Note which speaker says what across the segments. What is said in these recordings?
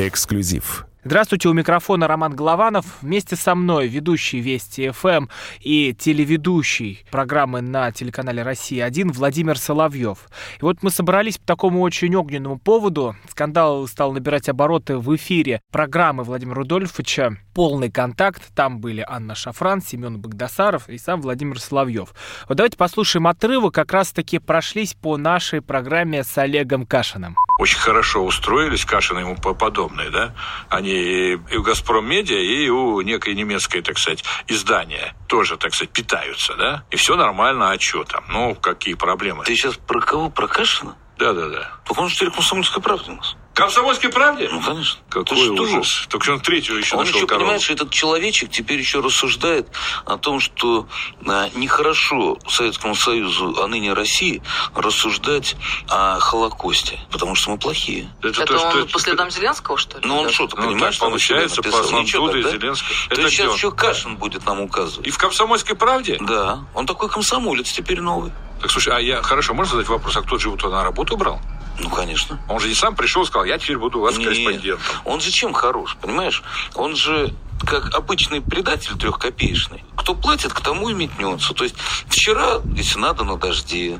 Speaker 1: Эксклюзив.
Speaker 2: Здравствуйте, у микрофона Роман Голованов. Вместе со мной ведущий Вести ФМ и телеведущий программы на телеканале «Россия-1» Владимир Соловьев. И вот мы собрались по такому очень огненному поводу. Скандал стал набирать обороты в эфире программы Владимира Рудольфовича «Полный контакт». Там были Анна Шафран, Семен Багдасаров и сам Владимир Соловьев. Вот давайте послушаем отрывок. Как раз-таки прошлись по нашей программе с Олегом Кашиным
Speaker 3: очень хорошо устроились, Кашин ему подобные, да? Они и у «Газпром Медиа», и у некой немецкой, так сказать, издания тоже, так сказать, питаются, да? И все нормально, а что там? Ну, какие проблемы?
Speaker 4: Ты сейчас про кого? Про Кашина?
Speaker 3: Да-да-да.
Speaker 4: Так он же теперь комсомольская правда у нас.
Speaker 3: Комсомольской правде?
Speaker 4: Ну, конечно.
Speaker 3: Какой Ты ужас. Что? Только он третью еще
Speaker 4: он
Speaker 3: нашел
Speaker 4: еще,
Speaker 3: корову.
Speaker 4: понимаешь, этот человечек теперь еще рассуждает о том, что а, нехорошо Советскому Союзу, а ныне России, рассуждать о Холокосте, потому что мы плохие.
Speaker 5: Это, это то, он что... по следам Зеленского, что ли?
Speaker 4: Ну, он что-то,
Speaker 3: ну,
Speaker 4: понимаешь,
Speaker 3: так, получается, по следам Дуда и да? Зеленского.
Speaker 4: То
Speaker 3: это
Speaker 4: сейчас еще Кашин будет нам указывать.
Speaker 3: И в «Комсомольской правде»?
Speaker 4: Да. Он такой комсомолец теперь новый.
Speaker 3: Так, слушай, а я, хорошо, можно задать вопрос, а кто же его туда на работу брал?
Speaker 4: Ну, конечно.
Speaker 3: Он же не сам пришел и сказал, я теперь буду у вас Нет. корреспондентом.
Speaker 4: Он же чем хорош, понимаешь? Он же как обычный предатель трехкопеечный. Кто платит, к тому и метнется. То есть вчера, если надо, на дожде.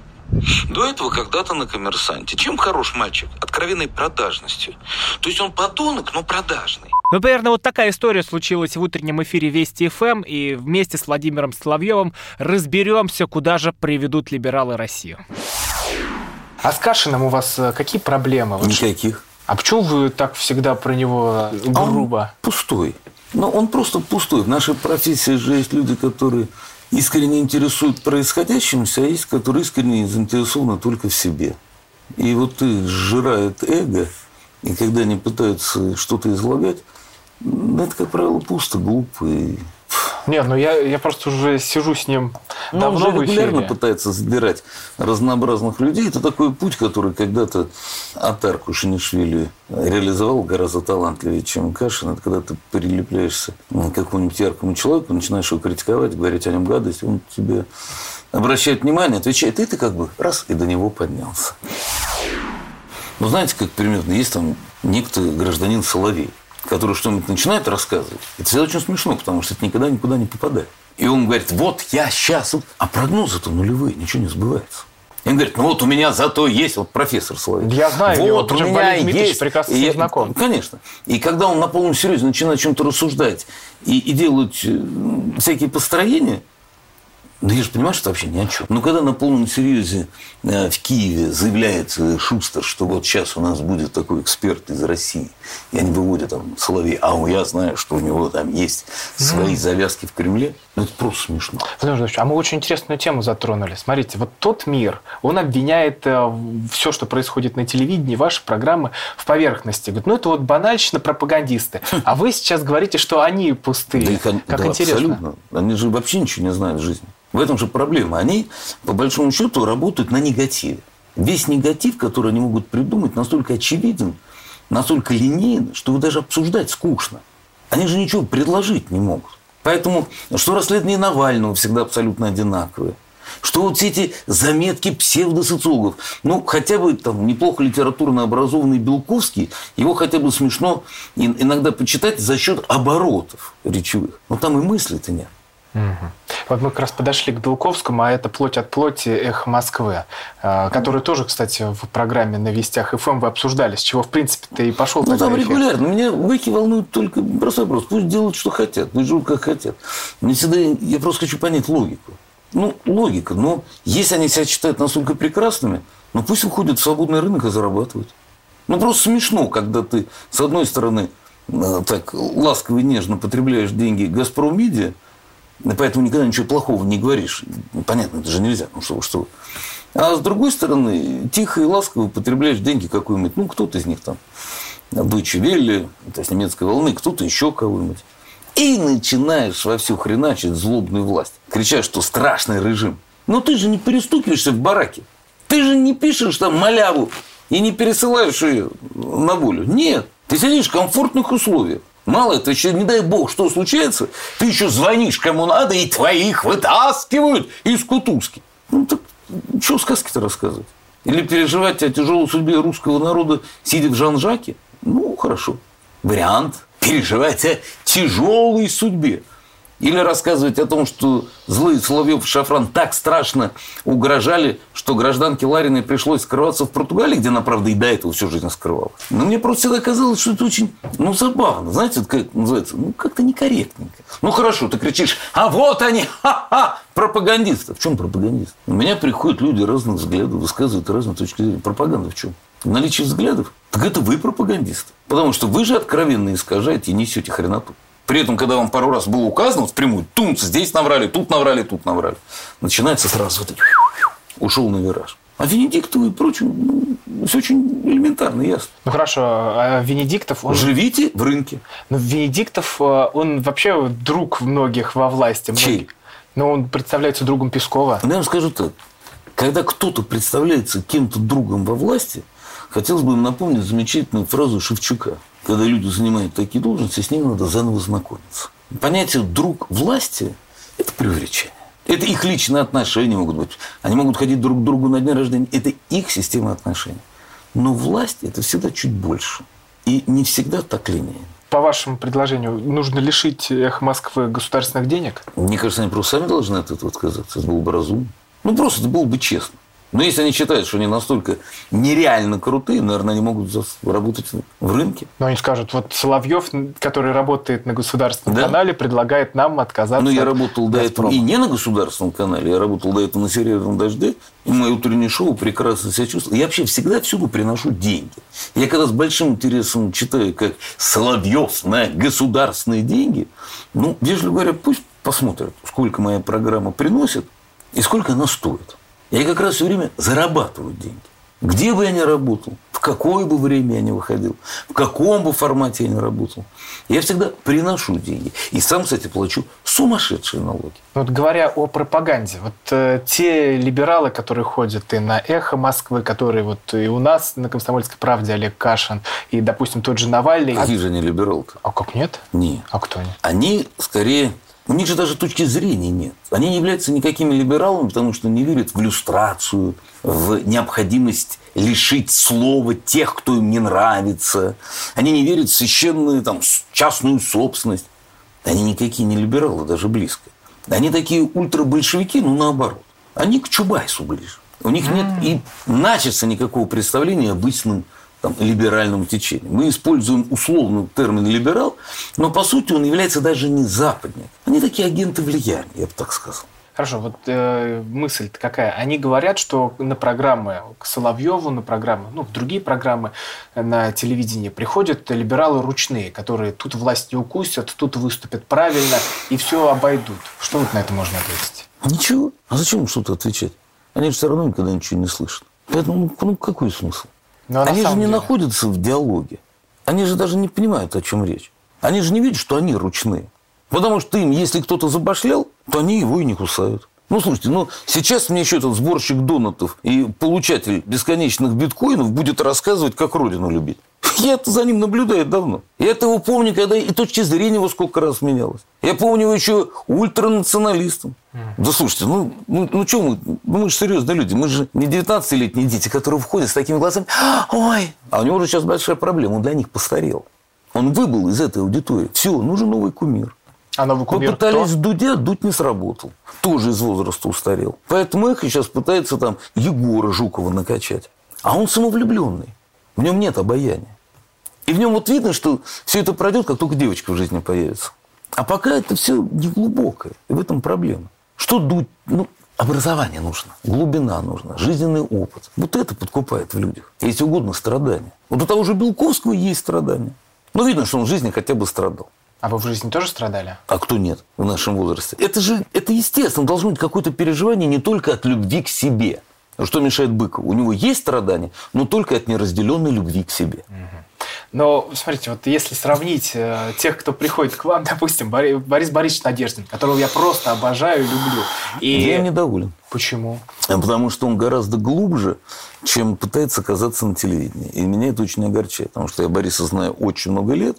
Speaker 4: До этого когда-то на коммерсанте. Чем хорош мальчик? Откровенной продажностью. То есть он подонок, но продажный.
Speaker 2: Ну, примерно вот такая история случилась в утреннем эфире Вести ФМ, и вместе с Владимиром Соловьевым разберемся, куда же приведут либералы Россию. А с Кашиным у вас э, какие проблемы?
Speaker 4: Никаких.
Speaker 2: А почему вы так всегда про него грубо?
Speaker 4: Он пустой. Ну, он просто пустой. В нашей профессии же есть люди, которые искренне интересуют происходящимся, а есть, которые искренне заинтересованы только в себе. И вот их сжирает эго, и когда они пытаются что-то излагать, это, как правило, пусто, глупо и
Speaker 2: нет, ну я, я просто уже сижу с ним
Speaker 4: ну,
Speaker 2: давно
Speaker 4: он
Speaker 2: же
Speaker 4: регулярно пытается забирать разнообразных людей. Это такой путь, который когда-то Атар Кушинишвили реализовал гораздо талантливее, чем Кашин. Это когда ты прилепляешься к какому-нибудь яркому человеку, начинаешь его критиковать, говорить о нем гадость, он тебе обращает внимание, отвечает, и ты как бы раз и до него поднялся. Ну, знаете, как примерно, есть там некто гражданин Соловей который что-нибудь начинает рассказывать, это всегда очень смешно, потому что это никогда никуда не попадает. И он говорит, вот я сейчас, а прогнозы-то нулевые, ничего не сбывается. И он говорит, ну вот у меня зато есть, вот профессор Соловей.
Speaker 2: Я знаю
Speaker 4: вот его, у меня есть.
Speaker 2: прекрасно и я, знаком.
Speaker 4: Конечно. И когда он на полном серьезе начинает о чем-то рассуждать и, и делать э, всякие построения, да я же понимаю, что это вообще ни о чем. Но когда на полном серьезе э, в Киеве заявляет Шустер, что вот сейчас у нас будет такой эксперт из России, и они выводят там Соловей, а я знаю, что у него там есть свои завязки в Кремле, ну это просто смешно.
Speaker 2: Владимир а мы очень интересную тему затронули. Смотрите, вот тот мир, он обвиняет э, все, что происходит на телевидении, ваши программы в поверхности. Говорит, ну это вот банальщина пропагандисты. А вы сейчас говорите, что они пустые. Да как
Speaker 4: да,
Speaker 2: интересно.
Speaker 4: Абсолютно. Они же вообще ничего не знают в жизни. В этом же проблема. Они, по большому счету, работают на негативе. Весь негатив, который они могут придумать, настолько очевиден, настолько линейен, что его даже обсуждать скучно. Они же ничего предложить не могут. Поэтому, что расследование Навального всегда абсолютно одинаковые. Что вот все эти заметки псевдосоциологов, ну, хотя бы там неплохо литературно образованный Белковский, его хотя бы смешно иногда почитать за счет оборотов речевых. Но там и мысли-то нет.
Speaker 2: Угу. Вот мы как раз подошли к Белковскому, а это «Плоть от плоти. Эхо Москвы», а, который тоже, кстати, в программе «На вестях ФМ» вы обсуждали, с чего, в принципе-то, и пошел
Speaker 4: Ну, там эффект. регулярно. Меня выки волнуют только простой вопрос. Пусть делают, что хотят, пусть живут, как хотят. Мне всегда, я просто хочу понять логику. Ну, логика. Но если они себя считают настолько прекрасными, ну, пусть уходят в свободный рынок и зарабатывают. Ну, просто смешно, когда ты, с одной стороны, э, так ласково и нежно потребляешь деньги «Газпром Медиа», и поэтому никогда ничего плохого не говоришь. Понятно, это же нельзя. Ну что, что. А с другой стороны, тихо и ласково употребляешь деньги какой-нибудь, ну, кто-то из них там, Deutsche Welle, то есть немецкой волны, кто-то еще кого-нибудь. И начинаешь во всю хреначить злобную власть. Кричать, что страшный режим. Но ты же не перестукиваешься в бараке. Ты же не пишешь там маляву и не пересылаешь ее на волю. Нет. Ты сидишь в комфортных условиях. Мало это еще, не дай бог, что случается, ты еще звонишь кому надо, и твоих вытаскивают из кутузки. Ну, так что сказки-то рассказывать? Или переживать о тяжелой судьбе русского народа, сидя в Жан-Жаке? Ну, хорошо. вариант переживать о тяжелой судьбе. Или рассказывать о том, что злые Соловьев и Шафран так страшно угрожали, что гражданке Лариной пришлось скрываться в Португалии, где она, правда, и до этого всю жизнь скрывала. Но мне просто всегда казалось, что это очень, ну, забавно. Знаете, это как называется? Ну, как-то некорректненько. Ну, хорошо, ты кричишь, а вот они, ха-ха, пропагандисты. В чем пропагандист? У меня приходят люди разных взглядов, высказывают разные точки зрения. Пропаганда в чем? Наличие взглядов? Так это вы пропагандисты. Потому что вы же откровенно искажаете и несете хреноту. При этом, когда вам пару раз было указано вот впрямую, тунц, здесь наврали, тут наврали, тут наврали. Начинается сразу вот ушел на вираж. А Венедиктову и прочим, ну, все очень элементарно, ясно.
Speaker 2: Ну хорошо, а Венедиктов...
Speaker 4: Он... Живите в рынке.
Speaker 2: Ну Венедиктов, э, он вообще друг многих во власти.
Speaker 4: Чей?
Speaker 2: Но он представляется другом Пескова.
Speaker 4: Ну, я вам скажу так. Когда кто-то представляется кем-то другом во власти, хотелось бы им напомнить замечательную фразу Шевчука – когда люди занимают такие должности, с ними надо заново знакомиться. Понятие «друг власти» – это преувеличение. Это их личные отношения могут быть. Они могут ходить друг к другу на день рождения. Это их система отношений. Но власть – это всегда чуть больше. И не всегда так линейно.
Speaker 2: По вашему предложению, нужно лишить «Эхо Москвы» государственных денег?
Speaker 4: Мне кажется, они просто сами должны от этого отказаться. Это было бы разумно. Ну, просто это было бы честно. Но если они считают, что они настолько нереально крутые, наверное, они могут работать в рынке.
Speaker 2: Но они скажут, вот Соловьев, который работает на государственном да? канале, предлагает нам отказаться
Speaker 4: Ну, я работал до этого и не на государственном канале, я работал до этого на «Серебряном дожде», и мое утреннее шоу прекрасно себя чувствую. Я вообще всегда всюду приношу деньги. Я когда с большим интересом читаю, как Соловьев на государственные деньги, ну, вежливо говоря, пусть посмотрят, сколько моя программа приносит и сколько она стоит. Я как раз все время зарабатываю деньги. Где бы я ни работал, в какое бы время я ни выходил, в каком бы формате я ни работал, я всегда приношу деньги. И сам, кстати, плачу сумасшедшие налоги.
Speaker 2: Вот говоря о пропаганде, вот э, те либералы, которые ходят и на «Эхо Москвы», которые вот и у нас на «Комсомольской правде» Олег Кашин, и, допустим, тот же Навальный.
Speaker 4: Какие же они либералы-то?
Speaker 2: А как нет?
Speaker 4: Нет.
Speaker 2: А кто они?
Speaker 4: Они скорее у них же даже точки зрения нет. Они не являются никакими либералами, потому что не верят в иллюстрацию, в необходимость лишить слова тех, кто им не нравится. Они не верят в священную там, частную собственность. Они никакие не либералы, даже близко. Они такие ультрабольшевики, ну наоборот. Они к Чубайсу ближе. У них нет и начаться никакого представления обычным там, либеральному течению. Мы используем условный термин «либерал», но по сути он является даже не западник. Они такие агенты влияния, я бы так сказал.
Speaker 2: Хорошо, вот э, мысль какая? Они говорят, что на программы к Соловьеву, на программы, ну, в другие программы на телевидении приходят либералы ручные, которые тут власть не укусят, тут выступят правильно и все обойдут. Что вот на это можно ответить?
Speaker 4: Ничего. А зачем что-то отвечать? Они же все равно никогда ничего не слышат. Поэтому, ну какой смысл? Но они же не деле... находятся в диалоге. Они же даже не понимают, о чем речь. Они же не видят, что они ручные. Потому что им, если кто-то забашлял, то они его и не кусают. Ну, слушайте, ну, сейчас мне еще этот сборщик донатов и получатель бесконечных биткоинов будет рассказывать, как родину любить. Я за ним наблюдаю давно. Я этого помню, когда и точки зрения его сколько раз менялось. Я помню его еще ультранационалистом. Mm. Да слушайте, ну, ну, ну что мы, ну мы же серьезные люди, мы же не 19-летние дети, которые входят с такими глазами, ой, а у него уже сейчас большая проблема, он для них постарел. Он выбыл из этой аудитории. Все, нужен новый кумир.
Speaker 2: А новый кумир
Speaker 4: Попытались
Speaker 2: кто?
Speaker 4: Дудя, Дудь не сработал. Тоже из возраста устарел. Поэтому Эхо сейчас пытается там Егора Жукова накачать. А он самовлюбленный. В нем нет обаяния. И в нем вот видно, что все это пройдет, как только девочка в жизни появится. А пока это все не глубокое. И в этом проблема. Что дуть? Ну, образование нужно, глубина нужна, жизненный опыт. Вот это подкупает в людях. Если угодно, страдания. Вот у того же Белковского есть страдания. Но видно, что он в жизни хотя бы страдал.
Speaker 2: А вы в жизни тоже страдали?
Speaker 4: А кто нет в нашем возрасте? Это же, это естественно, должно быть какое-то переживание не только от любви к себе. Что мешает Быкову? У него есть страдания, но только от неразделенной любви к себе.
Speaker 2: Но, смотрите, вот если сравнить э, тех, кто приходит к вам, допустим, Борис, Борис Борисович Надеждин, которого я просто обожаю и люблю.
Speaker 4: И... Я недоволен.
Speaker 2: Почему?
Speaker 4: Потому что он гораздо глубже, чем пытается казаться на телевидении. И меня это очень огорчает, потому что я Бориса знаю очень много лет,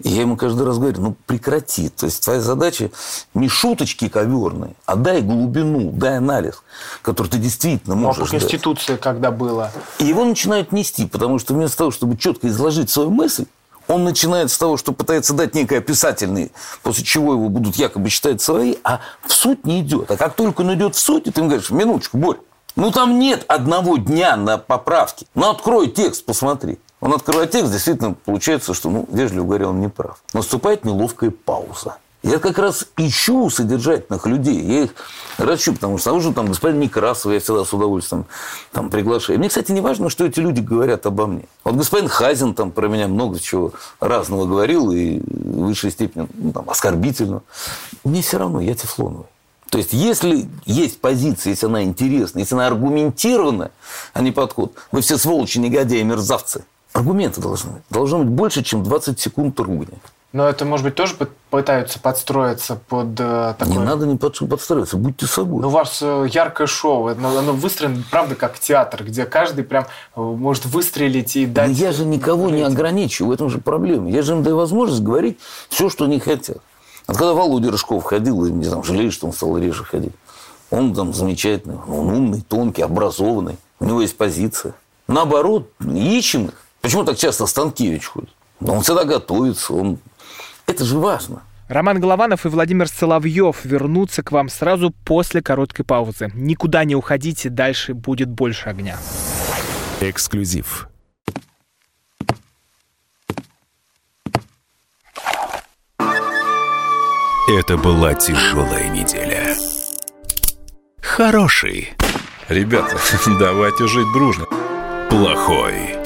Speaker 4: и я ему каждый раз говорю, ну прекрати. То есть твоя задача не шуточки коверные, а дай глубину, дай анализ, который ты действительно можешь
Speaker 2: Ну, а по Конституции когда было?
Speaker 4: И его начинают нести, потому что вместо того, чтобы четко изложить свою мысль, Он начинает с того, что пытается дать некое описательный, после чего его будут якобы считать свои, а в суть не идет. А как только он идет в суть, ты ему говоришь, минуточку, Борь, ну там нет одного дня на поправки. Ну открой текст, посмотри. Он открывает текст, действительно получается, что, ну, вежливо говоря, он не прав. Наступает неловкая пауза. Я как раз ищу содержательных людей. Я их рачу, потому что нужно там господин Некрасов, я всегда с удовольствием там приглашаю. Мне, кстати, не важно, что эти люди говорят обо мне. Вот господин Хазин там про меня много чего разного говорил и в высшей степени ну, там, оскорбительно. Мне все равно, я тефлоновый. То есть, если есть позиция, если она интересна, если она аргументирована, а не подход, вы все сволочи, негодяи, мерзавцы. Аргументы должны быть. Должно быть больше, чем 20 секунд ругани.
Speaker 2: Но это, может быть, тоже пытаются подстроиться под э, такое...
Speaker 4: Не надо не под, подстроиться, будьте собой.
Speaker 2: Ну, у вас э, яркое шоу, оно, оно выстроено, правда, как театр, где каждый прям э, может выстрелить и дать... Но
Speaker 4: я же никого не ограничиваю, в этом же проблема. Я же им даю возможность говорить все, что они хотят. Вот когда Володя Рыжков ходил, и, не знаю, жалею, что он стал реже ходить. Он там замечательный, он умный, тонкий, образованный. У него есть позиция. Наоборот, ищем их. Почему так часто Станкевич ходит? Он всегда готовится, он это же важно.
Speaker 2: Роман Голованов и Владимир Соловьев вернутся к вам сразу после короткой паузы. Никуда не уходите, дальше будет больше огня.
Speaker 1: Эксклюзив. Это была тяжелая неделя. Хороший.
Speaker 6: Ребята, давайте жить дружно.
Speaker 1: Плохой.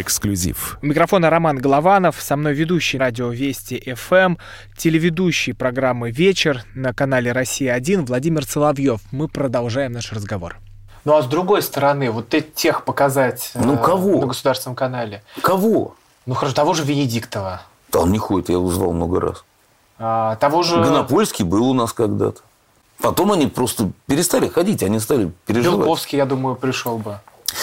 Speaker 1: Эксклюзив.
Speaker 2: Микрофона Роман Голованов, со мной ведущий радио Вести ФМ, телеведущий программы «Вечер» на канале «Россия-1» Владимир Соловьев. Мы продолжаем наш разговор. Ну а с другой стороны, вот тех показать
Speaker 4: ну, кого?
Speaker 2: на государственном канале.
Speaker 4: Кого?
Speaker 2: Ну хорошо, того же Венедиктова.
Speaker 4: Да он не ходит, я его звал много раз.
Speaker 2: А, того же...
Speaker 4: Гонопольский был у нас когда-то. Потом они просто перестали ходить, они стали переживать.
Speaker 2: Белковский, я думаю, пришел бы.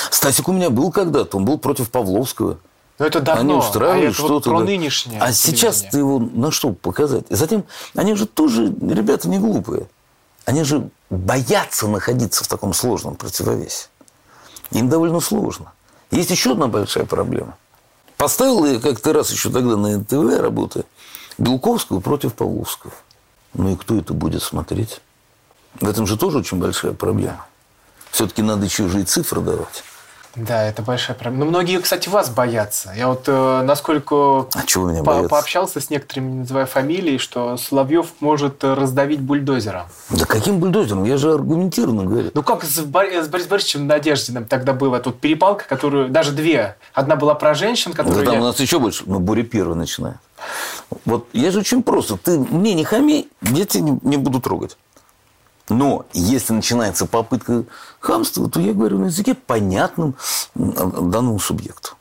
Speaker 4: Стасик у меня был когда-то, он был против Павловского.
Speaker 2: Но это давно.
Speaker 4: Они устраивали а что-то. Вот
Speaker 2: про да. нынешнее.
Speaker 4: А сейчас ты его на что показать? И затем, они же тоже, ребята, не глупые. Они же боятся находиться в таком сложном противовесе. Им довольно сложно. Есть еще одна большая проблема. Поставил я как-то раз еще тогда на НТВ работая Белковского против Павловского. Ну и кто это будет смотреть? В этом же тоже очень большая проблема. Все-таки надо чужие цифры давать.
Speaker 2: Да, это большая проблема. Но многие, кстати, вас боятся. Я вот э, насколько
Speaker 4: а чего меня по
Speaker 2: пообщался с некоторыми, не называя фамилии, что Соловьев может э, раздавить бульдозером.
Speaker 4: Да каким бульдозером? Я же аргументированно говорю.
Speaker 2: Ну как с, Бор... с Борисом Борисовичем Надеждиным тогда была тут перепалка, которую даже две. Одна была про женщин, которые...
Speaker 4: Да там у нас еще больше. Но Боря первый начинает. Вот я же очень просто. Ты мне не хами, я тебя не, не буду трогать. Но если начинается попытка хамства, то я говорю на языке понятным данному субъекту.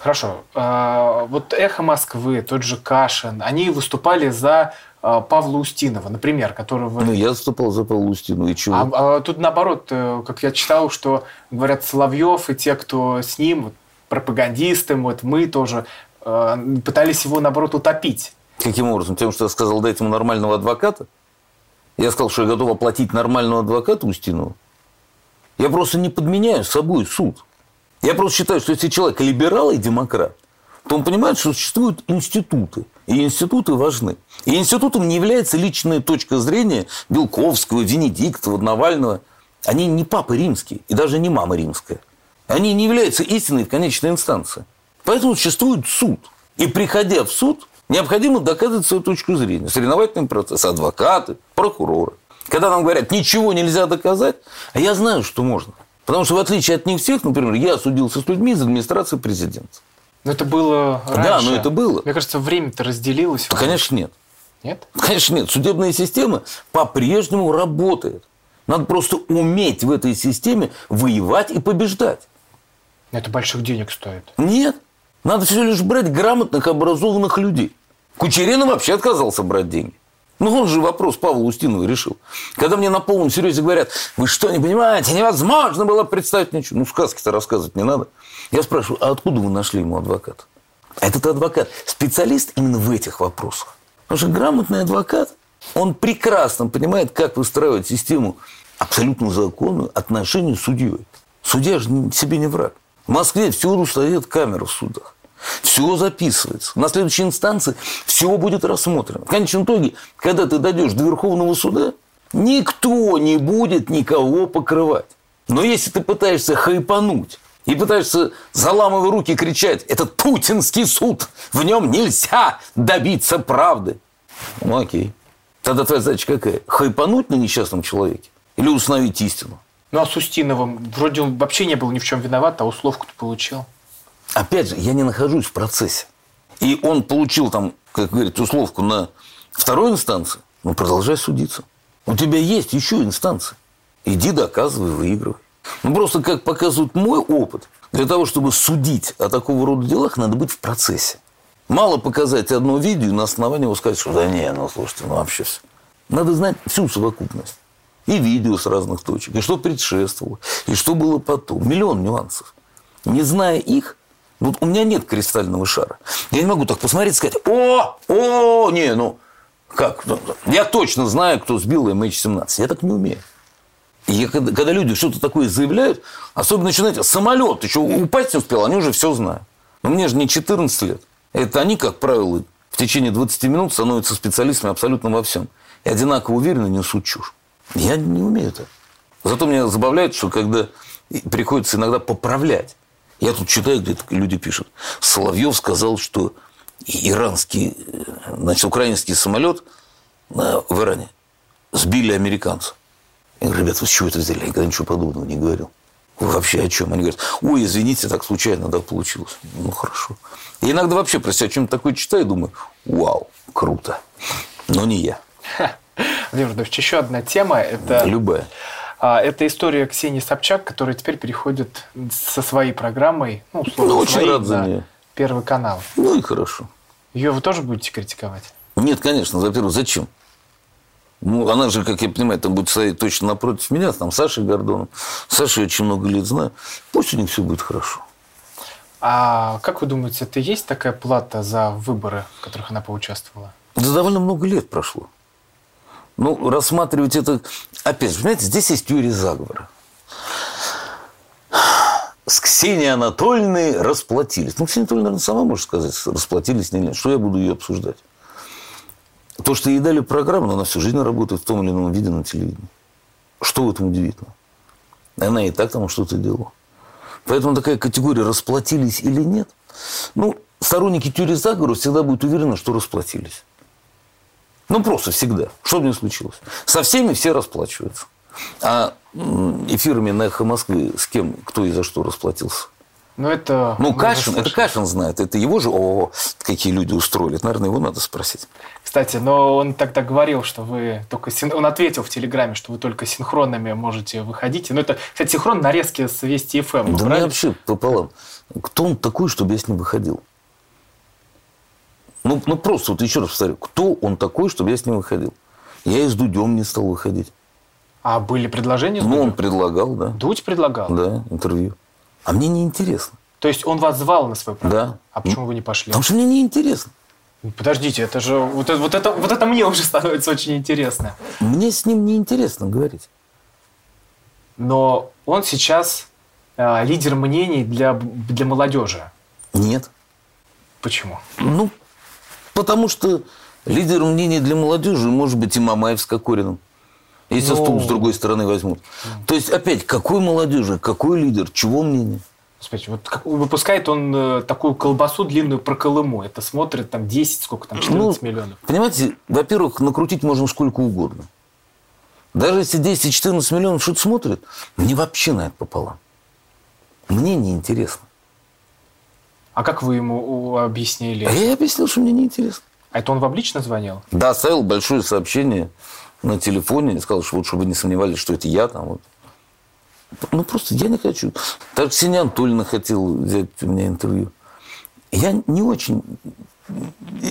Speaker 2: Хорошо. А, вот «Эхо Москвы», тот же Кашин, они выступали за а, Павла Устинова, например, которого...
Speaker 4: Ну, я выступал за Павла Устинова, и чего?
Speaker 2: А, а тут наоборот, э, как я читал, что, говорят, Соловьев и те, кто с ним, вот, пропагандисты, вот мы тоже, э, пытались его, наоборот, утопить.
Speaker 4: Каким образом? Тем, что я сказал, дайте ему нормального адвоката? Я сказал, что я готов оплатить нормального адвоката Устинову. Я просто не подменяю собой суд. Я просто считаю, что если человек либерал и демократ, то он понимает, что существуют институты. И институты важны. И институтом не является личная точка зрения Белковского, Венедиктова, Навального. Они не папа римский и даже не мама римская. Они не являются истиной в конечной инстанции. Поэтому существует суд. И приходя в суд, Необходимо доказывать свою точку зрения. Соревновательный процесс, адвокаты, прокуроры. Когда нам говорят, ничего нельзя доказать, а я знаю, что можно. Потому что в отличие от них всех, например, я судился с людьми из администрации президента.
Speaker 2: Но это было раньше.
Speaker 4: Да, но это было.
Speaker 2: Мне кажется, время-то разделилось.
Speaker 4: Да, конечно, нет.
Speaker 2: Нет?
Speaker 4: Конечно, нет. Судебная система по-прежнему работает. Надо просто уметь в этой системе воевать и побеждать.
Speaker 2: Это больших денег стоит.
Speaker 4: Нет. Надо всего лишь брать грамотных, образованных людей. Кучерина вообще отказался брать деньги. Ну, он же вопрос Павла Устинова решил. Когда мне на полном серьезе говорят, вы что, не понимаете, невозможно было представить ничего. Ну, сказки-то рассказывать не надо. Я спрашиваю, а откуда вы нашли ему адвоката? А этот адвокат специалист именно в этих вопросах. Потому что грамотный адвокат, он прекрасно понимает, как выстраивать систему абсолютно законную отношений с судьей. Судья же себе не враг. В Москве всюду стоят камеры в судах. Все записывается. На следующей инстанции все будет рассмотрено. В конечном итоге, когда ты дойдешь до Верховного суда, никто не будет никого покрывать. Но если ты пытаешься хайпануть и пытаешься, заламывая руки, кричать, это путинский суд, в нем нельзя добиться правды. Ну, окей. Тогда твоя задача какая? Хайпануть на несчастном человеке или установить истину?
Speaker 2: Ну, а с Устиновым вроде он вообще не был ни в чем виноват, а условку-то получил.
Speaker 4: Опять же, я не нахожусь в процессе. И он получил там, как говорит, условку на второй инстанции, ну, продолжай судиться. У тебя есть еще инстанции. Иди доказывай, выигрывай. Ну, просто как показывает мой опыт, для того, чтобы судить о такого рода делах, надо быть в процессе. Мало показать одно видео и на основании его сказать, что да не, ну, слушайте, ну, вообще все. Надо знать всю совокупность. И видео с разных точек, и что предшествовало, и что было потом. Миллион нюансов. Не зная их, вот у меня нет кристального шара. Я не могу так посмотреть и сказать, о, о, не, ну, как? Ну, я точно знаю, кто сбил MH17. Я так не умею. И я, когда, люди что-то такое заявляют, особенно начинаете, самолет еще упасть не успел, они уже все знают. Но мне же не 14 лет. Это они, как правило, в течение 20 минут становятся специалистами абсолютно во всем. И одинаково уверенно несут чушь. Я не умею это. Зато меня забавляет, что когда приходится иногда поправлять я тут читаю, где люди пишут. Соловьев сказал, что иранский, значит, украинский самолет в Иране сбили американцы. Я говорю, ребят, вы с чего это взяли? Я никогда ничего подобного не говорил. Вы вообще о чем? Они говорят, ой, извините, так случайно, да, получилось. Ну, хорошо. Я иногда вообще про себя чем-то такое читаю и думаю, вау, круто. Но не я.
Speaker 2: Владимир Владимирович, еще одна тема. Это...
Speaker 4: Любая.
Speaker 2: А, это история Ксении Собчак, которая теперь переходит со своей программой, ну, условно,
Speaker 4: ну, очень
Speaker 2: своей,
Speaker 4: рад за нее.
Speaker 2: Первый канал.
Speaker 4: Ну и хорошо.
Speaker 2: Ее вы тоже будете критиковать?
Speaker 4: Нет, конечно. Во-первых, зачем? Ну, она же, как я понимаю, там будет стоять точно напротив меня, там Саша Гордонов. Саша я очень много лет знаю. Пусть у них все будет хорошо.
Speaker 2: А как вы думаете, это есть такая плата за выборы, в которых она поучаствовала?
Speaker 4: Да довольно много лет прошло. Ну, рассматривать это... Опять же, понимаете, здесь есть теория заговора. С Ксенией Анатольевной расплатились. Ну, Ксения Анатольевна, наверное, сама может сказать, расплатились или нет. Что я буду ее обсуждать? То, что ей дали программу, но она всю жизнь работает в том или ином виде на телевидении. Что в этом удивительно? Она и так там что-то делала. Поэтому такая категория расплатились или нет. Ну, сторонники теории заговора всегда будут уверены, что расплатились. Ну, просто всегда. Что бы ни случилось. Со всеми все расплачиваются. А эфирами на «Эхо Москвы» с кем, кто и за что расплатился?
Speaker 2: Ну, это...
Speaker 4: Ну, Кашин, это Кашин знает. Это его же, о, какие люди устроили. Наверное, его надо спросить.
Speaker 2: Кстати, но он тогда говорил, что вы только... Он ответил в Телеграме, что вы только синхронными можете выходить. Ну, это, кстати, синхрон нарезки с Вести ФМ.
Speaker 4: Да мне вообще пополам. Кто он такой, чтобы я с ним выходил? Ну, ну просто, вот еще раз повторю, кто он такой, чтобы я с ним выходил? Я и с Дудем не стал выходить.
Speaker 2: А были предложения?
Speaker 4: Ну, он предлагал, да.
Speaker 2: Дудь предлагал?
Speaker 4: Да, интервью. А мне не интересно.
Speaker 2: То есть он вас звал на свой проект?
Speaker 4: Да.
Speaker 2: А почему вы не пошли?
Speaker 4: Потому что мне не интересно.
Speaker 2: Подождите, это же вот это, вот это вот это мне уже становится очень интересно.
Speaker 4: Мне с ним не интересно говорить.
Speaker 2: Но он сейчас э, лидер мнений для для молодежи.
Speaker 4: Нет.
Speaker 2: Почему?
Speaker 4: Ну, Потому что лидер мнений для молодежи может быть и Мамаев с Кокориным. Если Но... стул с другой стороны возьмут. То есть, опять, какой молодежи, какой лидер, чего мнение?
Speaker 2: Смотрите, вот как, выпускает он э, такую колбасу длинную про Колыму. Это смотрит там 10, сколько там, 14 ну, миллионов.
Speaker 4: Понимаете, во-первых, накрутить можно сколько угодно. Даже если 10-14 миллионов что-то смотрит, мне вообще на это пополам. Мне неинтересно.
Speaker 2: А как вы ему объяснили?
Speaker 4: А я объяснил, что мне неинтересно.
Speaker 2: А это он вам лично звонил?
Speaker 4: Да, оставил большое сообщение на телефоне и сказал, что вот, чтобы вы не сомневались, что это я там. Вот. Ну, просто я не хочу. Так Ксения Анатольевна хотел взять у меня интервью. Я не очень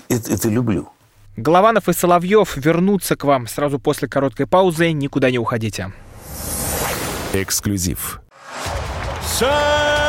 Speaker 4: это, это люблю.
Speaker 2: Голованов и Соловьев вернутся к вам сразу после короткой паузы. Никуда не уходите.
Speaker 1: Эксклюзив.
Speaker 7: Самые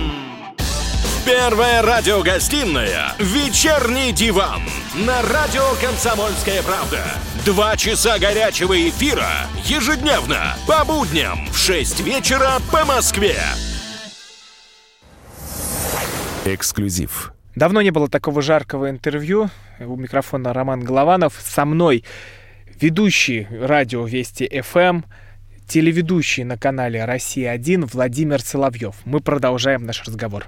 Speaker 7: Первая радиогостинная «Вечерний диван» на радио «Комсомольская правда». Два часа горячего эфира ежедневно по будням в 6 вечера по Москве.
Speaker 1: Эксклюзив.
Speaker 2: Давно не было такого жаркого интервью. У микрофона Роман Голованов. Со мной ведущий радио Вести ФМ, телеведущий на канале «Россия-1» Владимир Соловьев. Мы продолжаем наш разговор.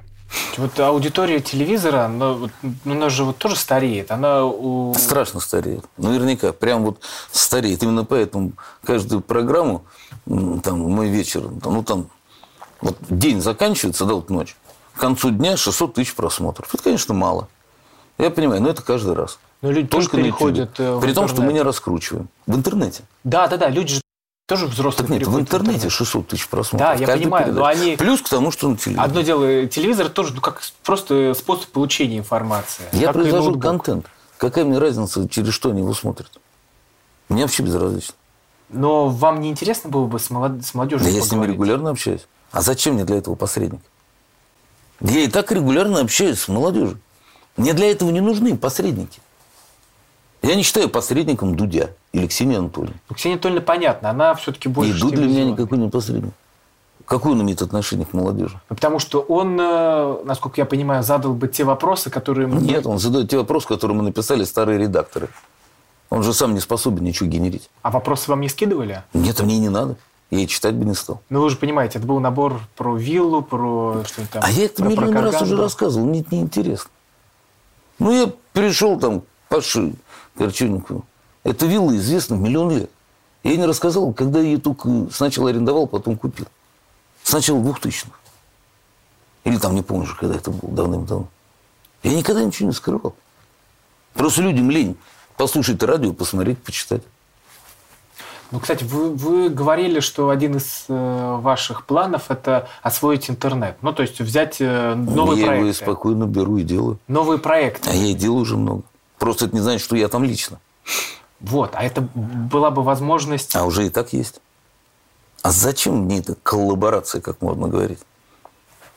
Speaker 2: Вот аудитория телевизора, но, ну, она же вот тоже стареет. Она у...
Speaker 4: Страшно стареет. Наверняка. Прям вот стареет. Именно поэтому каждую программу, там, мой вечер, ну, там, вот день заканчивается, да, вот ночь. К концу дня 600 тысяч просмотров. Это, конечно, мало. Я понимаю, но это каждый раз.
Speaker 2: Но люди Только тоже переходят
Speaker 4: э, в При том, что мы не раскручиваем. В интернете.
Speaker 2: Да, да, да. Люди же тоже взрослые
Speaker 4: так нет, в интернете 600 тысяч просмотров.
Speaker 2: Да, я понимаю, передаче. но они...
Speaker 4: Плюс к тому, что на
Speaker 2: телевизоре. Одно дело, телевизор тоже ну, как просто способ получения информации.
Speaker 4: Я произвожу контент. Какая мне разница, через что они его смотрят? Мне вообще безразлично.
Speaker 2: Но вам не интересно было бы с, молод... с молодежью
Speaker 4: Да поговорить? я с ними регулярно общаюсь. А зачем мне для этого посредник? Я и так регулярно общаюсь с молодежью. Мне для этого не нужны посредники. Я не считаю посредником Дудя или Ксения Анатольевна.
Speaker 2: Ну, Ксения Анатольевна, понятно, она все-таки больше...
Speaker 4: И Дуд для меня никакой не посредник. Какое он имеет отношение к молодежи?
Speaker 2: Ну, потому что он, э, насколько я понимаю, задал бы те вопросы, которые... Мы...
Speaker 4: Нет, он задает те вопросы, которые мы написали старые редакторы. Он же сам не способен ничего генерить.
Speaker 2: А вопросы вам не скидывали?
Speaker 4: Нет, мне не надо. Я и читать бы не стал.
Speaker 2: Ну, вы же понимаете, это был набор про виллу, про что-нибудь там.
Speaker 4: А я это миллион раз уже рассказывал, мне это неинтересно. Ну, я пришел там к Паше Корчевникову. Эта вилла известна миллион лет. Я не рассказал, когда я ее только сначала арендовал, потом купил. Сначала начала 2000 Или там, не помню уже, когда это было, давным-давно. Я никогда ничего не скрывал. Просто людям лень послушать радио, посмотреть, почитать.
Speaker 2: Ну, кстати, вы, вы говорили, что один из э, ваших планов – это освоить интернет. Ну, то есть взять э, новые
Speaker 4: я
Speaker 2: проекты.
Speaker 4: Я его спокойно беру и делаю.
Speaker 2: Новые проекты.
Speaker 4: А я и делаю уже много. Просто это не значит, что я там лично.
Speaker 2: Вот, а это была бы возможность...
Speaker 4: А уже и так есть. А зачем мне эта коллаборация, как модно говорить?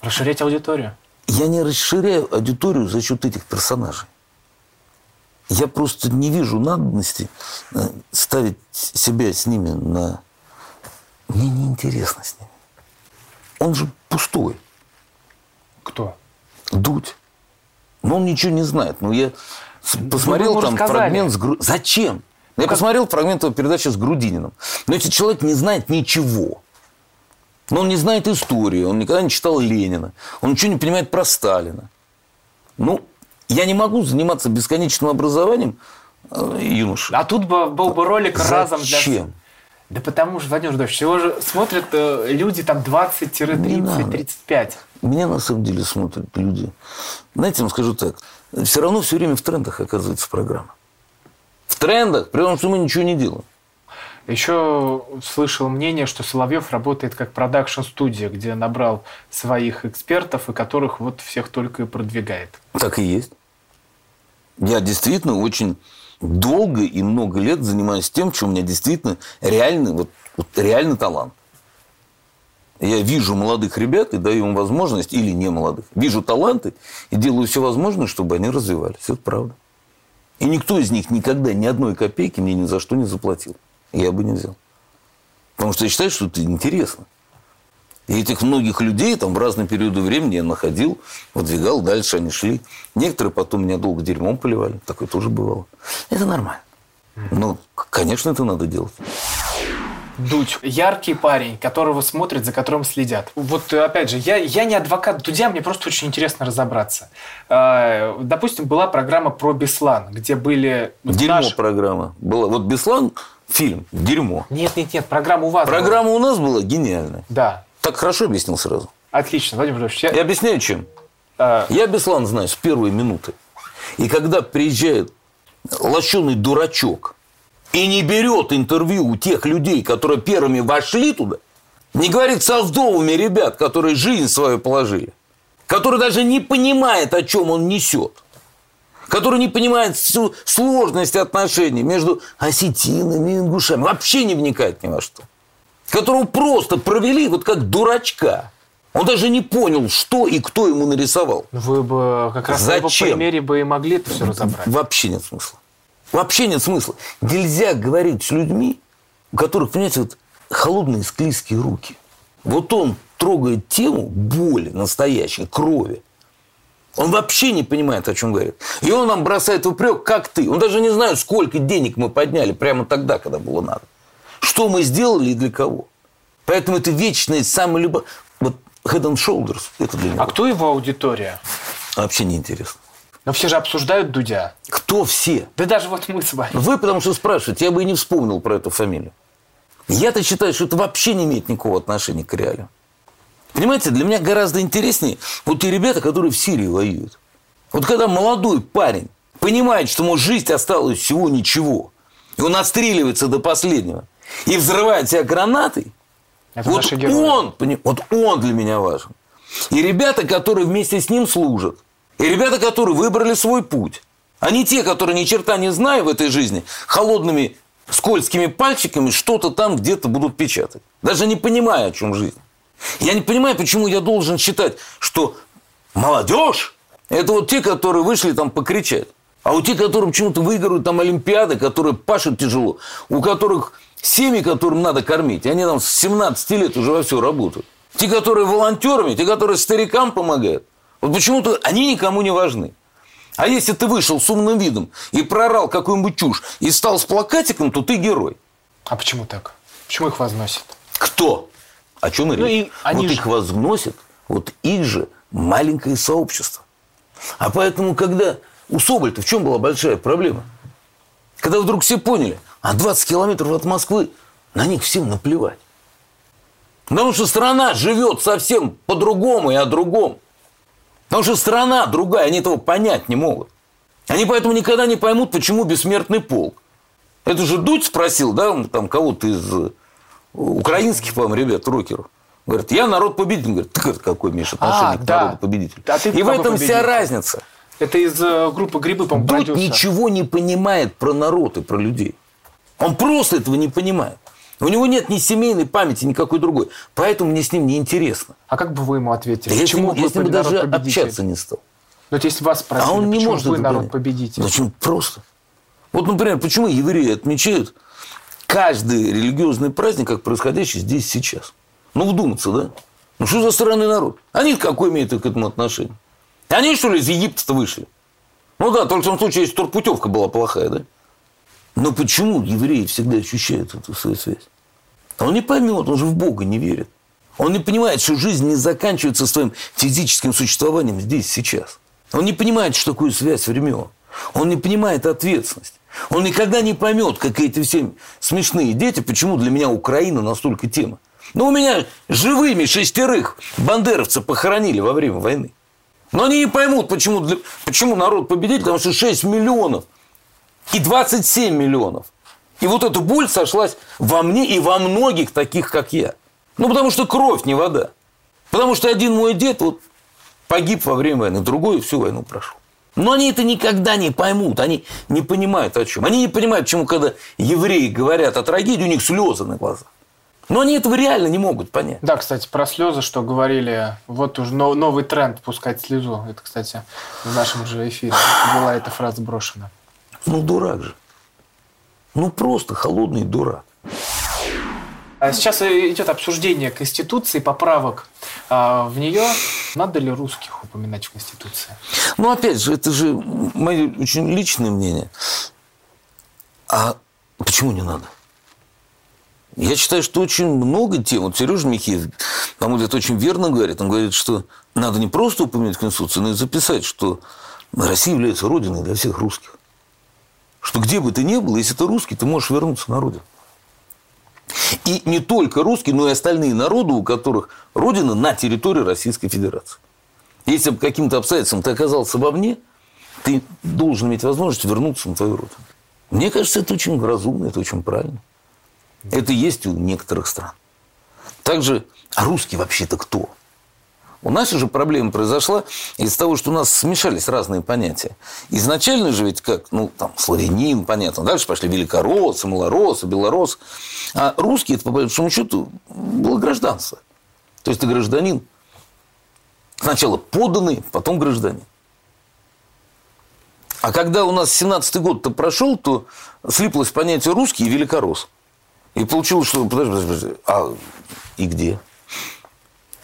Speaker 2: Расширять аудиторию.
Speaker 4: Я не расширяю аудиторию за счет этих персонажей. Я просто не вижу надобности э, ставить себя с ними на... Мне неинтересно с ними. Он же пустой.
Speaker 2: Кто?
Speaker 4: Дудь. Но он ничего не знает. Но я посмотрел там фрагмент с... Гру... Зачем? Я как... посмотрел фрагмент его передачи с Грудининым. Но этот человек не знает ничего. Но он не знает историю, он никогда не читал Ленина, он ничего не понимает про Сталина. Ну, я не могу заниматься бесконечным образованием э, юноши.
Speaker 2: А тут был бы ролик
Speaker 4: Зачем?
Speaker 2: разом для всех. Да потому что, Владимир Ждович, всего же смотрят э, люди там 20-30-35.
Speaker 4: Меня на самом деле смотрят люди. Знаете, вам скажу так. Все равно все время в трендах оказывается программа. В трендах, при том, что мы ничего не делаем.
Speaker 2: Еще слышал мнение, что Соловьев работает как продакшн-студия, где набрал своих экспертов, и которых вот всех только и продвигает.
Speaker 4: Так и есть. Я действительно очень долго и много лет занимаюсь тем, что у меня действительно реальный, вот, вот реальный талант. Я вижу молодых ребят и даю им возможность, или не молодых, вижу таланты и делаю все возможное, чтобы они развивались. Это правда. И никто из них никогда ни одной копейки мне ни за что не заплатил я бы не взял. Потому что я считаю, что это интересно. И этих многих людей там в разные периоды времени я находил, выдвигал, дальше они шли. Некоторые потом меня долго дерьмом поливали. Такое тоже бывало. Это нормально. Ну, конечно, это надо делать.
Speaker 2: Дудь. Яркий парень, которого смотрят, за которым следят. Вот, опять же, я, я не адвокат Дудя, мне просто очень интересно разобраться. А, допустим, была программа про Беслан, где были...
Speaker 4: Дерьмо наш... программа. Была. Вот Беслан фильм «Дерьмо».
Speaker 2: Нет, нет, нет, программа у вас
Speaker 4: Программа была. у нас была гениальная.
Speaker 2: Да.
Speaker 4: Так хорошо объяснил сразу.
Speaker 2: Отлично, Владимир Владимирович.
Speaker 4: Я... я объясняю, чем. А... Я Беслан знаю с первой минуты. И когда приезжает лощеный дурачок и не берет интервью у тех людей, которые первыми вошли туда, не говорит со вдовами ребят, которые жизнь свою положили, который даже не понимает, о чем он несет, который не понимает всю сложность отношений между осетинами и ингушами, вообще не вникает ни во что, которого просто провели вот как дурачка. Он даже не понял, что и кто ему нарисовал.
Speaker 2: Вы бы как раз Зачем? на его примере бы и могли это все разобрать.
Speaker 4: Вообще нет смысла. Вообще нет смысла. Нельзя говорить с людьми, у которых, понимаете, вот холодные склизкие руки. Вот он трогает тему боли настоящей, крови. Он вообще не понимает, о чем говорит. И он нам бросает упрек, как ты. Он даже не знает, сколько денег мы подняли прямо тогда, когда было надо. Что мы сделали и для кого. Поэтому это вечное, самое любое... Вот Head and Shoulders, это для него.
Speaker 2: А кто его аудитория?
Speaker 4: Вообще неинтересно.
Speaker 2: Но все же обсуждают Дудя.
Speaker 4: Кто все?
Speaker 2: Да даже вот мы с вами.
Speaker 4: Вы потому что спрашиваете, я бы и не вспомнил про эту фамилию. Я-то считаю, что это вообще не имеет никакого отношения к реалию. Понимаете, для меня гораздо интереснее вот те ребята, которые в Сирии воюют. Вот когда молодой парень понимает, что ему жизнь осталось всего ничего, и он отстреливается до последнего, и взрывает себя гранатой, это вот он, вот он для меня важен. И ребята, которые вместе с ним служат, и ребята, которые выбрали свой путь, а не те, которые ни черта не знают в этой жизни, холодными скользкими пальчиками что-то там где-то будут печатать. Даже не понимая, о чем жизнь. Я не понимаю, почему я должен считать, что молодежь – это вот те, которые вышли там покричать. А у те, которые почему-то выигрывают там Олимпиады, которые пашут тяжело, у которых семьи, которым надо кормить, они там с 17 лет уже во все работают. Те, которые волонтерами, те, которые старикам помогают. Вот почему-то они никому не важны. А если ты вышел с умным видом и прорал какую-нибудь чушь и стал с плакатиком, то ты герой.
Speaker 2: А почему так? Почему их возносят?
Speaker 4: Кто? О чем ну, речь? Они вот же... их возносят, вот их же маленькое сообщество. А поэтому, когда у Соболь-то в чем была большая проблема? Когда вдруг все поняли, а 20 километров от Москвы на них всем наплевать. Потому что страна живет совсем по-другому и о другом. Потому что страна другая, они этого понять не могут. Они поэтому никогда не поймут, почему бессмертный полк. Это же Дудь спросил, да, там кого-то из э, украинских, по-моему, ребят, рокеров. Говорит, я народ-победитель. Говорит, ты какой имеешь отношение а, к да. народу-победителю? А И в этом вся разница.
Speaker 2: Это из э, группы «Грибы», по-моему,
Speaker 4: Дудь продюсер. ничего не понимает про народ и про людей. Он просто этого не понимает. У него нет ни семейной памяти, никакой другой. Поэтому мне с ним не интересно.
Speaker 2: А как бы вы ему ответили?
Speaker 4: Да почему я с ним даже общаться не стал.
Speaker 2: Но вот если вас спросили,
Speaker 4: а он не может
Speaker 2: вы народ-победитель?
Speaker 4: Зачем? Просто. Вот, например, почему евреи отмечают каждый религиозный праздник, как происходящий здесь сейчас? Ну, вдуматься, да? Ну, что за странный народ? Они какое имеют к этому отношение? Они, что ли, из Египта вышли? Ну да, только в том случае, если турпутевка была плохая, да? Но почему евреи всегда ощущают эту свою связь? Он не поймет, он же в Бога не верит. Он не понимает, что жизнь не заканчивается своим физическим существованием здесь, сейчас. Он не понимает, что такое связь времен. Он не понимает ответственность. Он никогда не поймет, как эти все смешные дети, почему для меня Украина настолько тема. Но у меня живыми шестерых бандеровцев похоронили во время войны. Но они не поймут, почему, для, почему народ победитель, потому что 6 миллионов и 27 миллионов. И вот эта боль сошлась во мне и во многих таких, как я. Ну, потому что кровь не вода. Потому что один мой дед вот погиб во время войны, другой всю войну прошел. Но они это никогда не поймут, они не понимают о чем. Они не понимают, почему, когда евреи говорят о трагедии, у них слезы на глазах. Но они этого реально не могут понять.
Speaker 2: Да, кстати, про слезы, что говорили, вот уже новый тренд пускать слезу. Это, кстати, в нашем же эфире была эта фраза брошена.
Speaker 4: Ну, дурак же. Ну, просто холодный дурак.
Speaker 2: А сейчас идет обсуждение Конституции, поправок а, в нее. Надо ли русских упоминать в Конституции?
Speaker 4: Ну, опять же, это же мое очень личное мнение. А почему не надо? Я считаю, что очень много тем. Вот Сережа Михеев, по-моему, это очень верно говорит. Он говорит, что надо не просто упомянуть Конституцию, но и записать, что Россия является родиной для всех русских. Что где бы ты ни был, если ты русский, ты можешь вернуться на родину. И не только русские, но и остальные народы, у которых родина на территории Российской Федерации. Если бы каким-то обстоятельством ты оказался во мне, ты должен иметь возможность вернуться на твою родину. Мне кажется, это очень разумно, это очень правильно. Это есть у некоторых стран. Также, а русский вообще-то кто? У нас уже проблема произошла из-за того, что у нас смешались разные понятия. Изначально же ведь как, ну, там, славянин, понятно. Дальше пошли великороссы, малороссы, белорос. А русский, это, по большому счету, было гражданство. То есть ты гражданин. Сначала поданный, потом гражданин. А когда у нас 17-й год-то прошел, то слиплось понятие русский и великорос. И получилось, что, подожди, подожди, подожди, а и где?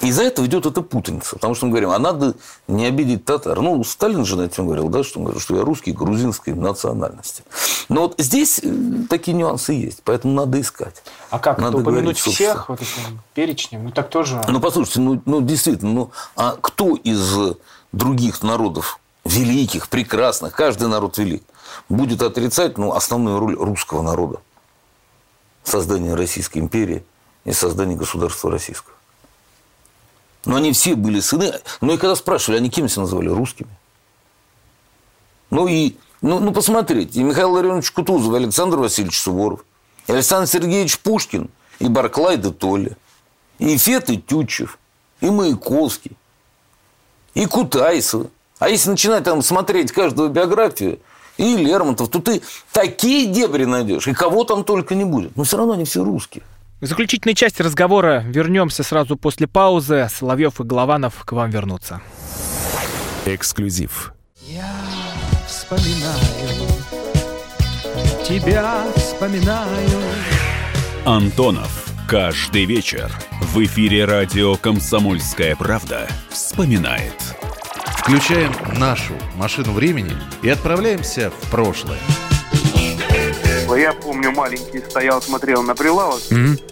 Speaker 4: Из-за этого идет эта путаница. Потому что мы говорим, а надо не обидеть татар. Ну, Сталин же на этом говорил, да, что, он говорил, что я русский грузинской национальности. Но вот здесь э, такие нюансы есть, поэтому надо искать.
Speaker 2: А как
Speaker 4: надо
Speaker 2: это упомянуть
Speaker 4: говорить,
Speaker 2: всех вот этим перечнем? Ну так тоже.
Speaker 4: Ну, послушайте, ну, ну действительно, ну, а кто из других народов великих, прекрасных, каждый народ велик, будет отрицать ну, основную роль русского народа в создании Российской империи и создании государства российского? Но они все были сыны. Ну и когда спрашивали, они кем себя называли? Русскими. Ну и, ну, ну посмотрите, и Михаил Ларионович Кутузов, и Александр Васильевич Суворов, и Александр Сергеевич Пушкин, и Барклай де Толли, и Фет и Тютчев, и Маяковский, и Кутайсов. А если начинать там смотреть каждую биографию, и Лермонтов, то ты такие дебри найдешь, и кого там только не будет. Но все равно они все русские.
Speaker 2: В заключительной части разговора вернемся сразу после паузы. Соловьев и Голованов к вам вернутся.
Speaker 1: Эксклюзив.
Speaker 8: Я вспоминаю, тебя вспоминаю.
Speaker 1: Антонов. Каждый вечер в эфире радио «Комсомольская правда» вспоминает.
Speaker 9: Включаем нашу машину времени и отправляемся в прошлое.
Speaker 10: Я помню, маленький стоял, смотрел на прилавок.
Speaker 9: Mm-hmm.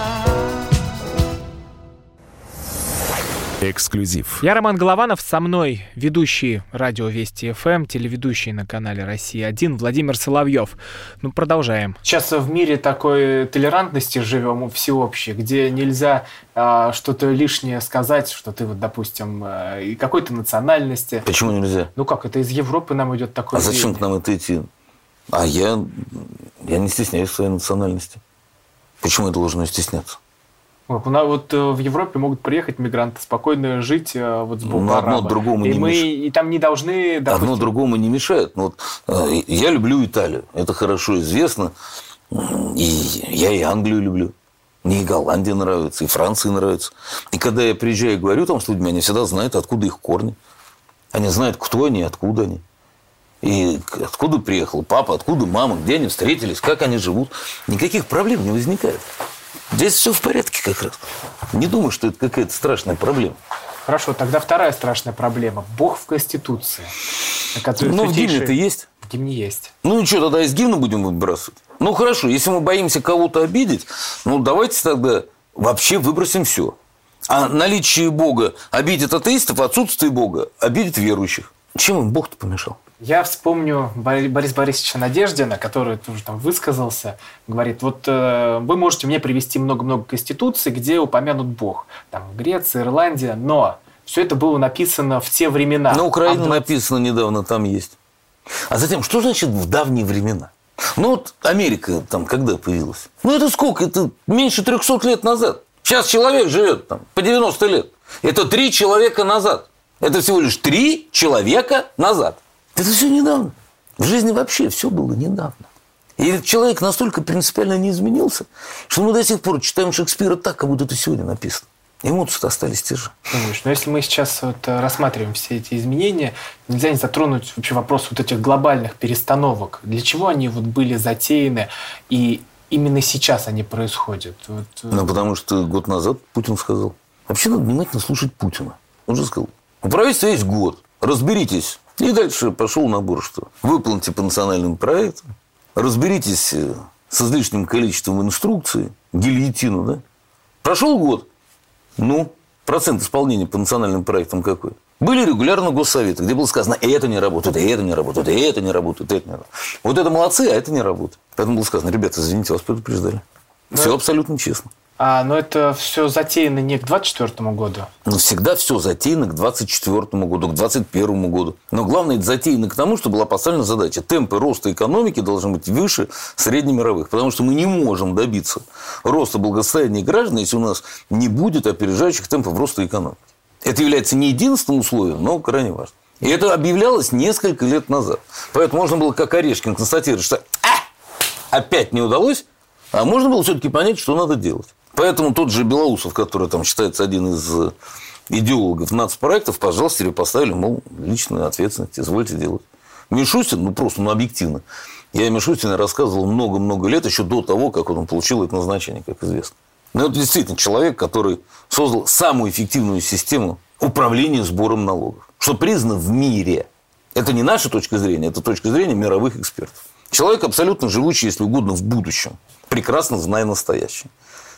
Speaker 1: Эксклюзив.
Speaker 2: Я Роман Голованов, со мной ведущий радио Вести ФМ, телеведущий на канале Россия-1 Владимир Соловьев. Ну, продолжаем. Сейчас в мире такой толерантности живем всеобщей, где нельзя а, что-то лишнее сказать, что ты вот, допустим, и какой-то национальности.
Speaker 4: Почему нельзя?
Speaker 2: Ну как, это из Европы нам идет такой
Speaker 4: А зачем к нам это идти? А я, я не стесняюсь своей национальности. Почему я должен стесняться?
Speaker 2: Вот, у нас вот э, в Европе могут приехать мигранты, спокойно жить э, вот с
Speaker 4: Ну, одно другому
Speaker 2: и
Speaker 4: не
Speaker 2: мы
Speaker 4: мешает.
Speaker 2: и там не должны, допустим,
Speaker 4: Одно другому не мешает. Ну, вот, э, я люблю Италию, это хорошо известно. И я и Англию люблю. Мне и Голландия нравится, и Франция нравится. И когда я приезжаю и говорю там с людьми, они всегда знают, откуда их корни. Они знают, кто они, откуда они. И откуда приехал папа, откуда мама, где они встретились, как они живут. Никаких проблем не возникает. Здесь все в порядке как раз. Не думаю, что это какая-то страшная проблема.
Speaker 2: Хорошо, тогда вторая страшная проблема. Бог в Конституции.
Speaker 4: Ну, в
Speaker 2: святейший-
Speaker 4: гимне-то есть.
Speaker 2: В гимне есть.
Speaker 4: Ну и что, тогда из гимна будем выбрасывать? Ну хорошо, если мы боимся кого-то обидеть, ну давайте тогда вообще выбросим все. А наличие Бога обидит атеистов, отсутствие Бога обидит верующих. Чем им Бог-то помешал?
Speaker 2: Я вспомню Бори- Бориса Борисовича Надеждина, который тоже там высказался. Говорит, вот э, вы можете мне привести много-много конституций, где упомянут Бог. Там Греция, Ирландия, но все это было написано в те времена.
Speaker 4: На Украине
Speaker 2: А в
Speaker 4: написано недавно, там есть. А затем, что значит в давние времена? Ну вот Америка там когда появилась? Ну это сколько? Это меньше 300 лет назад. Сейчас человек живет там по 90 лет. Это три человека назад. Это всего лишь три человека назад. Это все недавно. В жизни вообще все было недавно. И этот человек настолько принципиально не изменился, что мы до сих пор читаем Шекспира так, как будто это сегодня написано. Эмоции остались те же.
Speaker 2: Думаешь, но если мы сейчас вот э, рассматриваем все эти изменения, нельзя не затронуть вообще вопрос вот этих глобальных перестановок. Для чего они вот были затеяны и именно сейчас они происходят? Вот, э,
Speaker 4: Ну, потому что год назад Путин сказал. Вообще надо внимательно слушать Путина. Он же сказал, У правительства есть год. Разберитесь. И дальше пошел набор, что выполните по национальным проектам, разберитесь э, с излишним количеством инструкций, гильотину, да? Прошел год. Ну, процент исполнения по национальным проектам какой? Были регулярно госсоветы, где было сказано, это не работает, и это не работает, и это не работает, и это не работает. Вот это молодцы, а это не работает. Поэтому было сказано, ребята, извините, вас предупреждали. Да. Все абсолютно честно.
Speaker 2: А, но это все затеяно не к 24 году.
Speaker 4: Ну, всегда все затеяно к 24 году, к 21 году. Но главное, это затеяно к тому, что была поставлена задача. Темпы роста экономики должны быть выше среднемировых. Потому что мы не можем добиться роста благосостояния граждан, если у нас не будет опережающих темпов роста экономики. Это является не единственным условием, но крайне важным. И это объявлялось несколько лет назад. Поэтому можно было, как Орешкин, констатировать, что а, опять не удалось, а можно было все-таки понять, что надо делать. Поэтому тот же Белоусов, который там считается один из э, идеологов нацпроектов, пожалуйста, себе поставили, мол, личную ответственность, извольте делать. Мишустин, ну просто, ну объективно. Я Мишустина рассказывал много-много лет, еще до того, как он получил это назначение, как известно. Но это действительно человек, который создал самую эффективную систему управления сбором налогов, что признано в мире. Это не наша точка зрения, это точка зрения мировых экспертов. Человек абсолютно живущий, если угодно, в будущем, прекрасно зная настоящее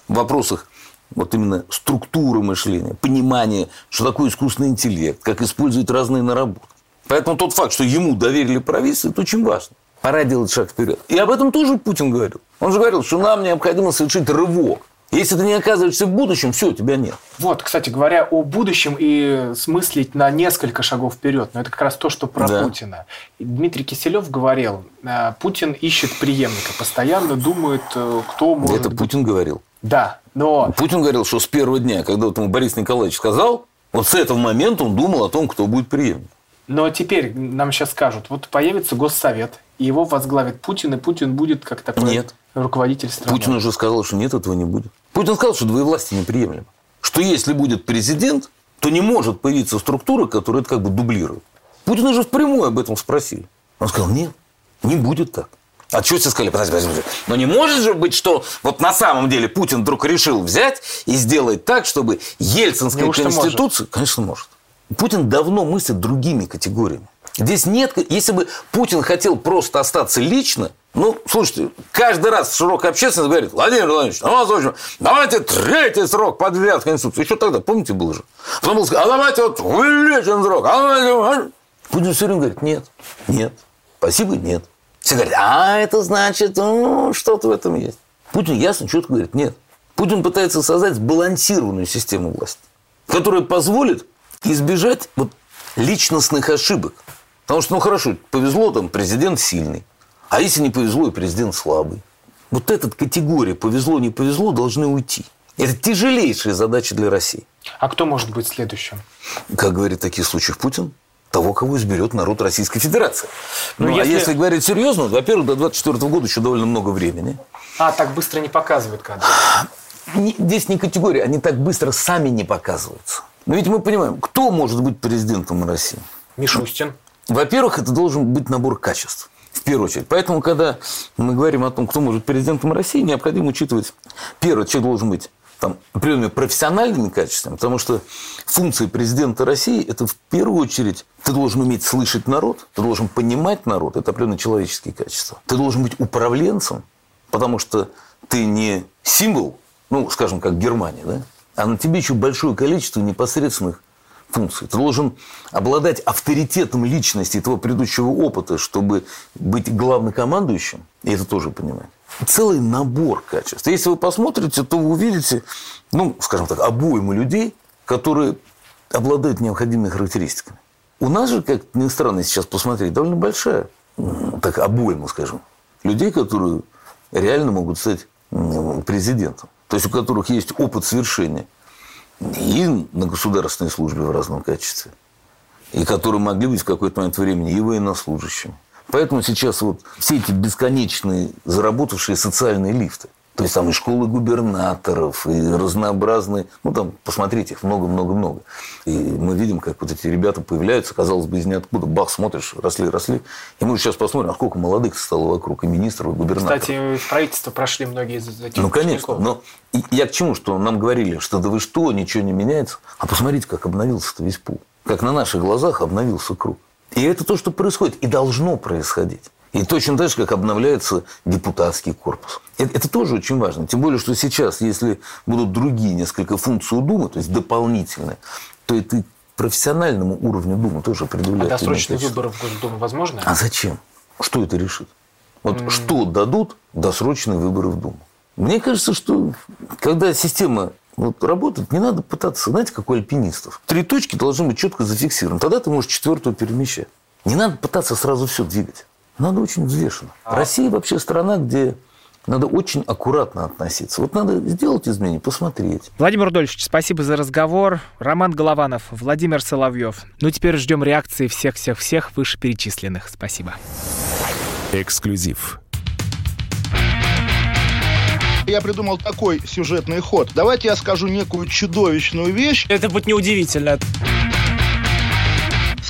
Speaker 4: в вопросах вот именно структуры мышления, понимания, что такое искусственный интеллект, как использовать разные наработки. Поэтому тот факт, что ему доверили правительство, это очень важно. Пора делать шаг вперед. И об этом тоже Путин говорил. Он же говорил, что нам необходимо совершить рывок. Если ты не оказываешься в будущем, все, тебя нет.
Speaker 2: Вот, кстати говоря, о будущем и смыслить на несколько шагов вперед. Но это как раз то, что про да. Путина. Дмитрий Киселев говорил, э, Путин ищет преемника, постоянно думает, э, кто может...
Speaker 4: Это Путин говорил.
Speaker 2: Да, но...
Speaker 4: Путин говорил, что с первого дня, когда вот ему Борис Николаевич сказал, вот с этого момента он думал о том, кто будет преемник.
Speaker 2: Но теперь нам сейчас скажут, вот появится Госсовет, и его возглавит Путин, и Путин будет как такой
Speaker 4: нет.
Speaker 2: Руководитель страны.
Speaker 4: Путин уже сказал, что нет, этого не будет. Путин сказал, что двоевластие неприемлемо. Что если будет президент, то не может появиться структура, которая это как бы дублирует. Путин уже впрямую об этом спросили. Он сказал, нет, не будет так. А что все сказали? Подожди, подожди, подожди. Но не может же быть, что вот на самом деле Путин вдруг решил взять и сделать так, чтобы Ельцинская Неужто конституция... Может? Конечно, может. Путин давно мыслит другими категориями. Здесь нет... Если бы Путин хотел просто остаться лично, ну, слушайте, каждый раз в широкой общественности говорит, Владимир Владимирович, ну, давайте третий срок подряд в Конституции. Еще тогда, помните, было же? Потом было а давайте вот увеличим срок. А давайте... Путин все время говорит, нет, нет, спасибо, нет. Все говорят, а это значит, ну, что-то в этом есть. Путин ясно, четко говорит, нет. Путин пытается создать сбалансированную систему власти, которая позволит избежать вот личностных ошибок. Потому что, ну хорошо, повезло, там президент сильный. А если не повезло, и президент слабый. Вот эта категория повезло, не повезло должны уйти. Это тяжелейшая задача для России.
Speaker 2: А кто может быть следующим?
Speaker 4: Как говорит в таких случаях Путин, того, кого изберет народ Российской Федерации. Ну, ну если... а если говорить серьезно, во-первых, до 24 года еще довольно много времени.
Speaker 2: А, так быстро не показывают кадры?
Speaker 4: Здесь не категория, они так быстро сами не показываются. Но ведь мы понимаем, кто может быть президентом России?
Speaker 2: Мишустин.
Speaker 4: Во-первых, это должен быть набор качеств. В первую очередь. Поэтому, когда мы говорим о том, кто может быть президентом России, необходимо учитывать, первое, человек должен быть там, определенными профессиональными качествами, потому что функция президента России – это в первую очередь ты должен уметь слышать народ, ты должен понимать народ, это определенно человеческие качества. Ты должен быть управленцем, потому что ты не символ, ну, скажем, как Германия, да? а на тебе еще большое количество непосредственных функций. Ты должен обладать авторитетом личности твоего предыдущего опыта, чтобы быть главнокомандующим, и это тоже понимать целый набор качеств. Если вы посмотрите, то вы увидите, ну, скажем так, обойму людей, которые обладают необходимыми характеристиками. У нас же, как ни странно сейчас посмотреть, довольно большая так, обойма, скажем, людей, которые реально могут стать президентом. То есть, у которых есть опыт совершения и на государственной службе в разном качестве, и которые могли быть в какой-то момент времени и военнослужащими. Поэтому сейчас вот все эти бесконечные заработавшие социальные лифты. То есть там и школы губернаторов, и разнообразные... Ну, там, посмотрите, их много-много-много. И мы видим, как вот эти ребята появляются, казалось бы, из ниоткуда. Бах, смотришь, росли, росли. И мы сейчас посмотрим, а сколько молодых стало вокруг, и министров, и губернаторов.
Speaker 2: Кстати, в правительство прошли многие из этих
Speaker 4: Ну, конечно. Но я к чему? Что нам говорили, что да вы что, ничего не меняется. А посмотрите, как обновился-то весь пул. Как на наших глазах обновился круг. И это то, что происходит. И должно происходить. И точно так же, как обновляется депутатский корпус. Это, это тоже очень важно. Тем более, что сейчас, если будут другие несколько функций у Думы, то есть дополнительные, то это профессиональному уровню Думы тоже определяет.
Speaker 2: А досрочные выборы в Госдуму возможно?
Speaker 4: А зачем? Что это решит? Вот mm. что дадут досрочные выборы в Думу? Мне кажется, что когда система вот работает, не надо пытаться, знаете, как у альпинистов. Три точки должны быть четко зафиксированы. Тогда ты можешь четвертую перемещать. Не надо пытаться сразу все двигать. Надо очень взвешенно. А... Россия вообще страна, где надо очень аккуратно относиться. Вот надо сделать изменения, посмотреть.
Speaker 2: Владимир Рудольевич, спасибо за разговор. Роман Голованов, Владимир Соловьев. Ну, теперь ждем реакции всех-всех-всех вышеперечисленных. Спасибо.
Speaker 1: Эксклюзив.
Speaker 11: Я придумал такой сюжетный ход. Давайте я скажу некую чудовищную вещь.
Speaker 2: Это будет неудивительно